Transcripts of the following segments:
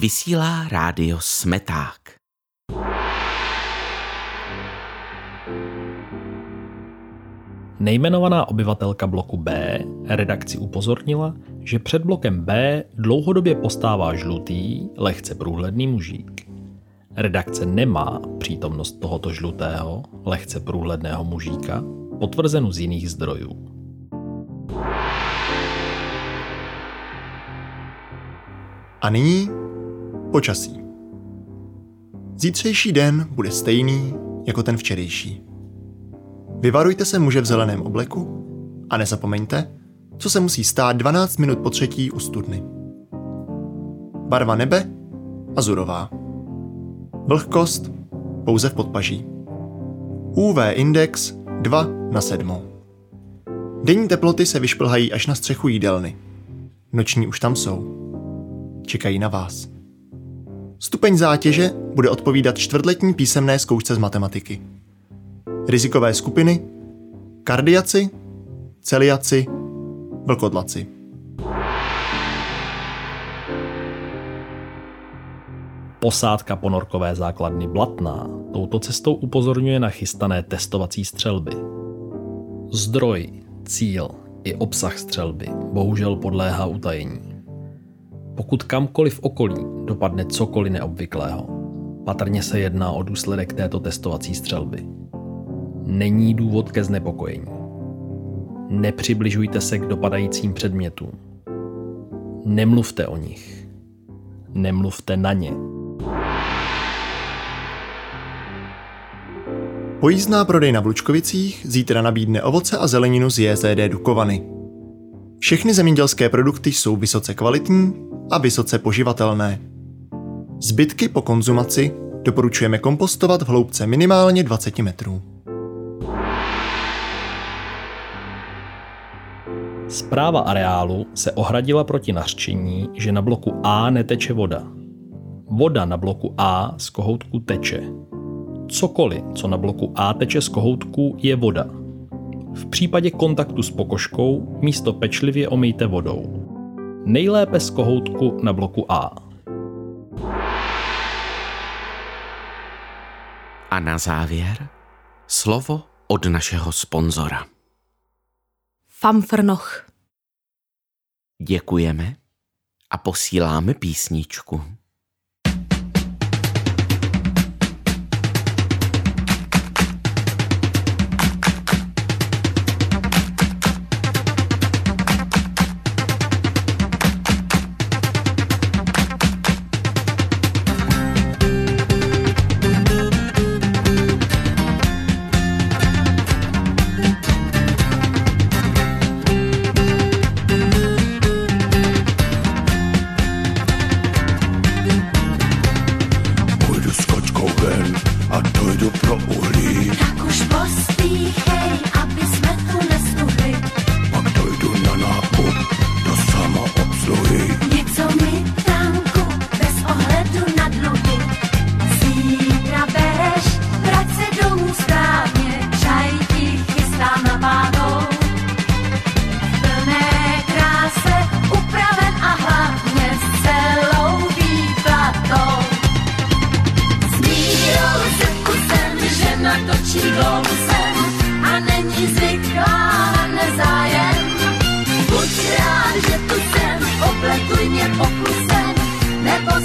Vysílá rádio Smeták. Nejmenovaná obyvatelka bloku B redakci upozornila, že před blokem B dlouhodobě postává žlutý, lehce průhledný mužík. Redakce nemá přítomnost tohoto žlutého, lehce průhledného mužíka potvrzenu z jiných zdrojů. A nyní počasí. Zítřejší den bude stejný jako ten včerejší. Vyvarujte se muže v zeleném obleku a nezapomeňte, co se musí stát 12 minut po třetí u studny. Barva nebe azurová. Vlhkost pouze v podpaží. UV index 2 na 7. Denní teploty se vyšplhají až na střechu jídelny. Noční už tam jsou. Čekají na vás. Stupeň zátěže bude odpovídat čtvrtletní písemné zkoušce z matematiky. Rizikové skupiny kardiaci, celiaci, vlkodlaci. Posádka ponorkové základny Blatná touto cestou upozorňuje na chystané testovací střelby. Zdroj, cíl i obsah střelby bohužel podléhá utajení. Pokud kamkoliv v okolí dopadne cokoliv neobvyklého, patrně se jedná o důsledek této testovací střelby. Není důvod ke znepokojení. Nepřibližujte se k dopadajícím předmětům. Nemluvte o nich. Nemluvte na ně. Pojízdná prodejna v Lučkovicích zítra nabídne ovoce a zeleninu z JZD Dukovany. Všechny zemědělské produkty jsou vysoce kvalitní a vysoce poživatelné. Zbytky po konzumaci doporučujeme kompostovat v hloubce minimálně 20 metrů. Zpráva areálu se ohradila proti nařčení, že na bloku A neteče voda. Voda na bloku A z kohoutku teče. Cokoliv, co na bloku A teče z kohoutku, je voda. V případě kontaktu s pokožkou místo pečlivě omejte vodou. Nejlépe z kohoutku na bloku A. A na závěr slovo od našeho sponzora. Famfrnoch. Děkujeme a posíláme písničku.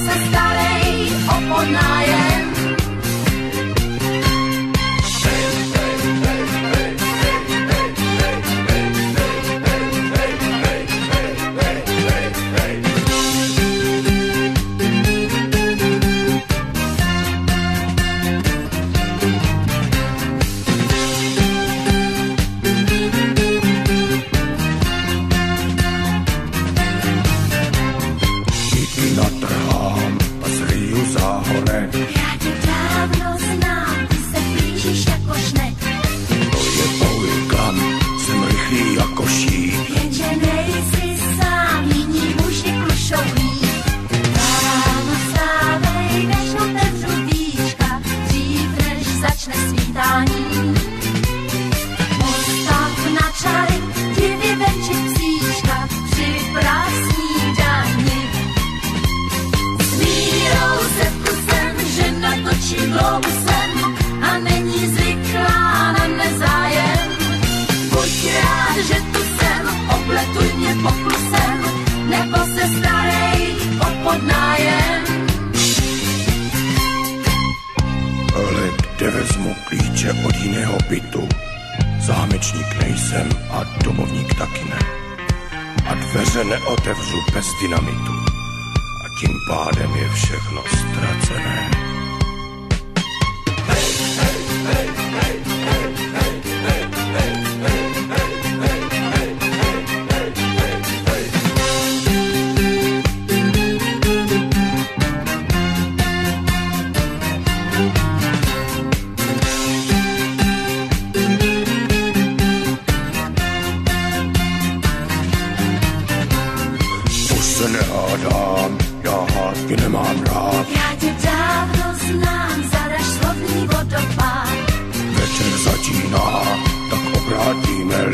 sister. Vezmu klíče od jiného bytu? Zámečník nejsem a domovník taky ne. A dveře neotevřu bez dynamitu. A tím pádem je všechno ztracené.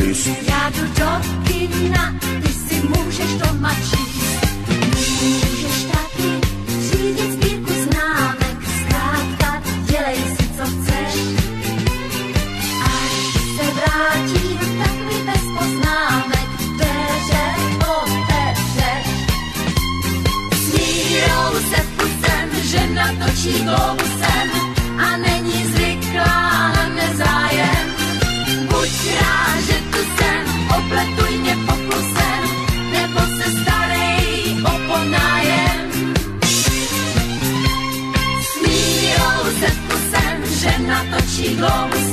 List. Já jdu do kina, ty si můžeš doma číst. Můžeš taky řídit sbírku známek, zkrátka dělej si, co chceš. Až se vrátím, tak mi bez poznámek dveře otevřeš. Smírou se pusem, že natočí globusem long